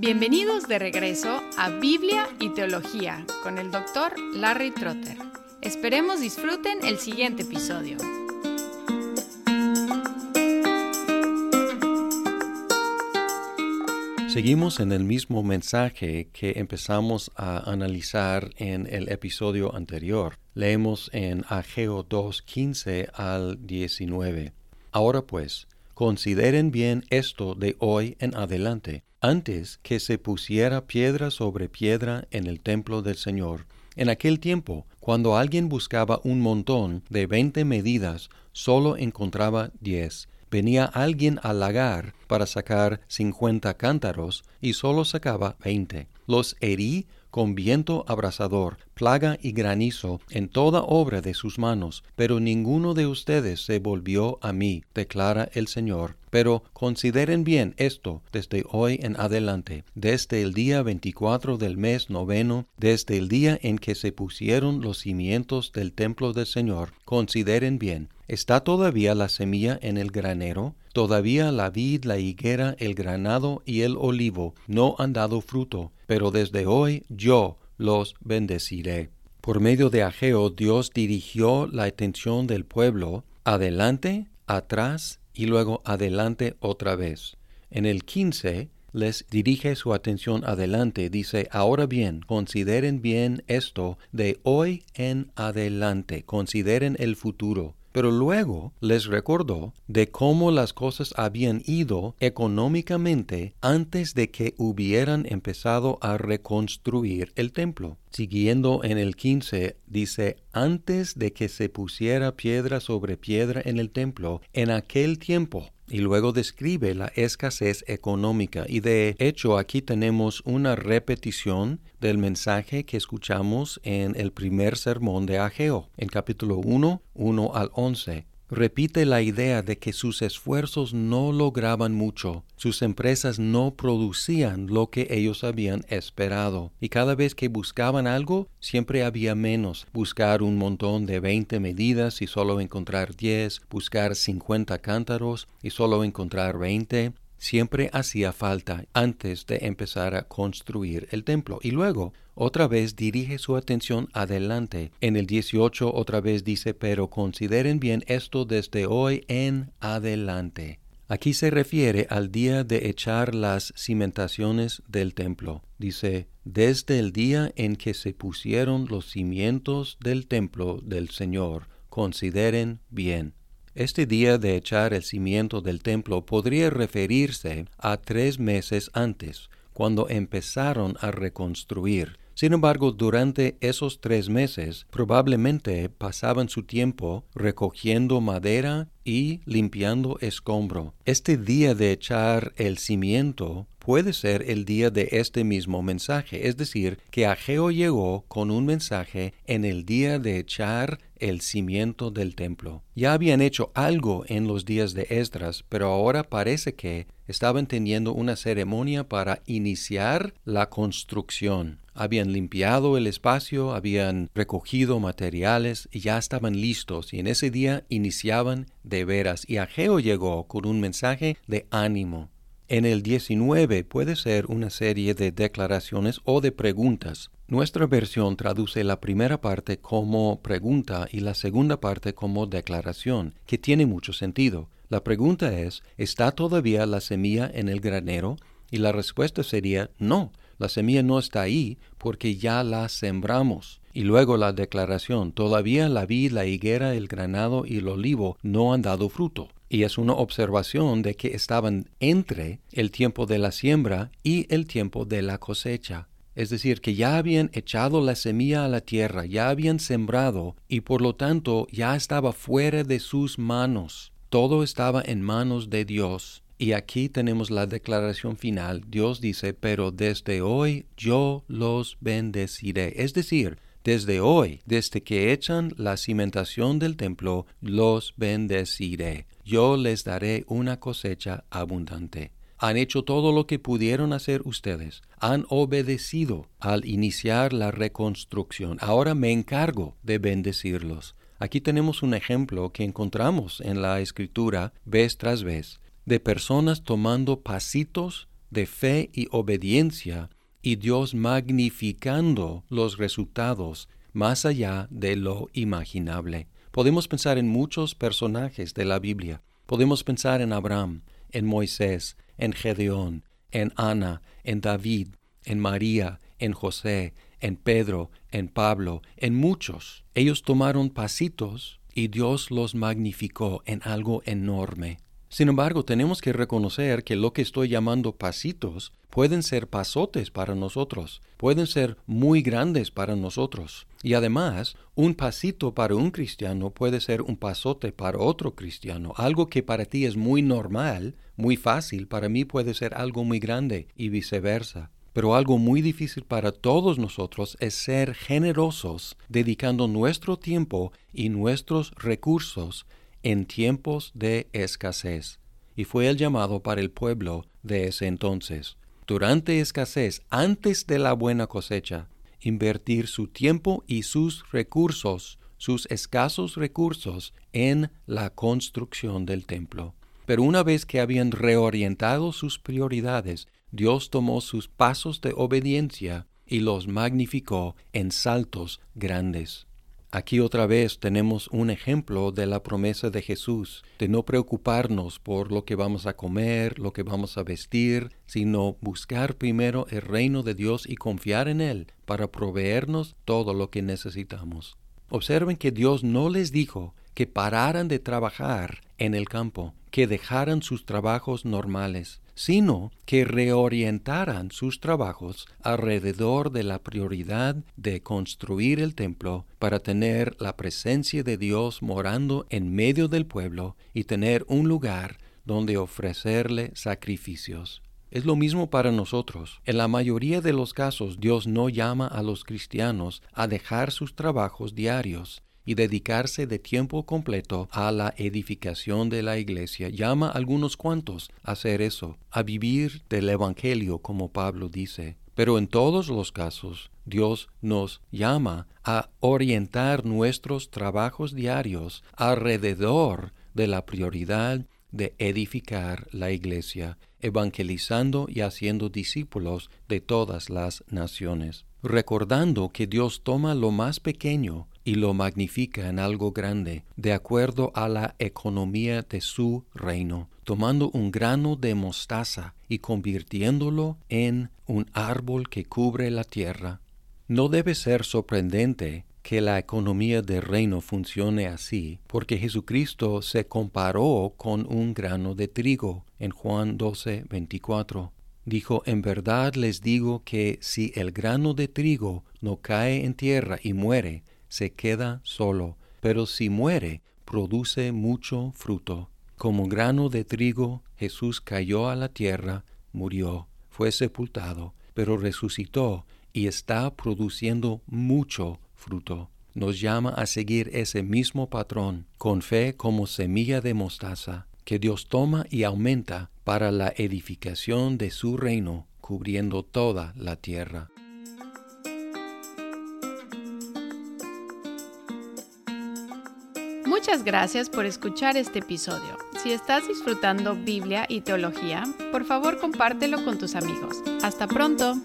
Bienvenidos de regreso a Biblia y Teología con el doctor Larry Trotter. Esperemos disfruten el siguiente episodio. Seguimos en el mismo mensaje que empezamos a analizar en el episodio anterior. Leemos en Ageo 2, 15 al 19. Ahora pues, consideren bien esto de hoy en adelante antes que se pusiera piedra sobre piedra en el templo del Señor. En aquel tiempo, cuando alguien buscaba un montón de veinte medidas, solo encontraba diez. Venía alguien al lagar para sacar cincuenta cántaros y solo sacaba veinte. Los herí con viento abrasador, plaga y granizo en toda obra de sus manos, pero ninguno de ustedes se volvió a mí, declara el Señor. Pero consideren bien esto desde hoy en adelante, desde el día 24 del mes noveno, desde el día en que se pusieron los cimientos del templo del Señor, consideren bien, ¿está todavía la semilla en el granero? Todavía la vid, la higuera, el granado y el olivo no han dado fruto, pero desde hoy yo los bendeciré. Por medio de Ageo Dios dirigió la atención del pueblo adelante, atrás y luego adelante otra vez. En el 15 les dirige su atención adelante, dice, ahora bien, consideren bien esto de hoy en adelante, consideren el futuro. Pero luego les recordó de cómo las cosas habían ido económicamente antes de que hubieran empezado a reconstruir el templo. Siguiendo en el 15, dice, antes de que se pusiera piedra sobre piedra en el templo, en aquel tiempo y luego describe la escasez económica. Y de hecho aquí tenemos una repetición del mensaje que escuchamos en el primer sermón de Ageo, en capítulo 1, 1 al 11 repite la idea de que sus esfuerzos no lograban mucho, sus empresas no producían lo que ellos habían esperado, y cada vez que buscaban algo, siempre había menos. Buscar un montón de veinte medidas y solo encontrar diez, buscar cincuenta cántaros y solo encontrar veinte, siempre hacía falta antes de empezar a construir el templo. Y luego, otra vez dirige su atención adelante. En el 18 otra vez dice, pero consideren bien esto desde hoy en adelante. Aquí se refiere al día de echar las cimentaciones del templo. Dice, desde el día en que se pusieron los cimientos del templo del Señor, consideren bien. Este día de echar el cimiento del templo podría referirse a tres meses antes, cuando empezaron a reconstruir. Sin embargo, durante esos tres meses probablemente pasaban su tiempo recogiendo madera y limpiando escombro. Este día de echar el cimiento puede ser el día de este mismo mensaje, es decir, que Ageo llegó con un mensaje en el día de echar el cimiento del templo. Ya habían hecho algo en los días de Esdras, pero ahora parece que estaban teniendo una ceremonia para iniciar la construcción. Habían limpiado el espacio, habían recogido materiales y ya estaban listos y en ese día iniciaban de veras y Ageo llegó con un mensaje de ánimo. En el 19 puede ser una serie de declaraciones o de preguntas. Nuestra versión traduce la primera parte como pregunta y la segunda parte como declaración, que tiene mucho sentido. La pregunta es, ¿está todavía la semilla en el granero? Y la respuesta sería, no, la semilla no está ahí porque ya la sembramos. Y luego la declaración, todavía la vid, la higuera, el granado y el olivo no han dado fruto y es una observación de que estaban entre el tiempo de la siembra y el tiempo de la cosecha. Es decir, que ya habían echado la semilla a la tierra, ya habían sembrado y por lo tanto ya estaba fuera de sus manos. Todo estaba en manos de Dios. Y aquí tenemos la declaración final. Dios dice, pero desde hoy yo los bendeciré. Es decir, desde hoy, desde que echan la cimentación del templo, los bendeciré. Yo les daré una cosecha abundante. Han hecho todo lo que pudieron hacer ustedes. Han obedecido al iniciar la reconstrucción. Ahora me encargo de bendecirlos. Aquí tenemos un ejemplo que encontramos en la escritura vez tras vez de personas tomando pasitos de fe y obediencia y Dios magnificando los resultados más allá de lo imaginable. Podemos pensar en muchos personajes de la Biblia. Podemos pensar en Abraham, en Moisés, en Gedeón, en Ana, en David, en María, en José, en Pedro, en Pablo, en muchos. Ellos tomaron pasitos y Dios los magnificó en algo enorme. Sin embargo, tenemos que reconocer que lo que estoy llamando pasitos pueden ser pasotes para nosotros, pueden ser muy grandes para nosotros. Y además, un pasito para un cristiano puede ser un pasote para otro cristiano. Algo que para ti es muy normal, muy fácil, para mí puede ser algo muy grande y viceversa. Pero algo muy difícil para todos nosotros es ser generosos, dedicando nuestro tiempo y nuestros recursos en tiempos de escasez, y fue el llamado para el pueblo de ese entonces. Durante escasez, antes de la buena cosecha, invertir su tiempo y sus recursos, sus escasos recursos, en la construcción del templo. Pero una vez que habían reorientado sus prioridades, Dios tomó sus pasos de obediencia y los magnificó en saltos grandes. Aquí otra vez tenemos un ejemplo de la promesa de Jesús, de no preocuparnos por lo que vamos a comer, lo que vamos a vestir, sino buscar primero el reino de Dios y confiar en Él para proveernos todo lo que necesitamos. Observen que Dios no les dijo que pararan de trabajar en el campo, que dejaran sus trabajos normales, sino que reorientaran sus trabajos alrededor de la prioridad de construir el templo para tener la presencia de Dios morando en medio del pueblo y tener un lugar donde ofrecerle sacrificios. Es lo mismo para nosotros. En la mayoría de los casos Dios no llama a los cristianos a dejar sus trabajos diarios, y dedicarse de tiempo completo a la edificación de la iglesia. Llama a algunos cuantos a hacer eso, a vivir del Evangelio como Pablo dice. Pero en todos los casos, Dios nos llama a orientar nuestros trabajos diarios alrededor de la prioridad de edificar la iglesia, evangelizando y haciendo discípulos de todas las naciones, recordando que Dios toma lo más pequeño y lo magnifica en algo grande, de acuerdo a la economía de su reino, tomando un grano de mostaza y convirtiéndolo en un árbol que cubre la tierra. No debe ser sorprendente que la economía del reino funcione así, porque Jesucristo se comparó con un grano de trigo en Juan 12, 24. Dijo, en verdad les digo que si el grano de trigo no cae en tierra y muere, se queda solo, pero si muere, produce mucho fruto. Como grano de trigo, Jesús cayó a la tierra, murió, fue sepultado, pero resucitó y está produciendo mucho fruto. Nos llama a seguir ese mismo patrón, con fe como semilla de mostaza, que Dios toma y aumenta para la edificación de su reino, cubriendo toda la tierra. Muchas gracias por escuchar este episodio. Si estás disfrutando Biblia y teología, por favor compártelo con tus amigos. Hasta pronto.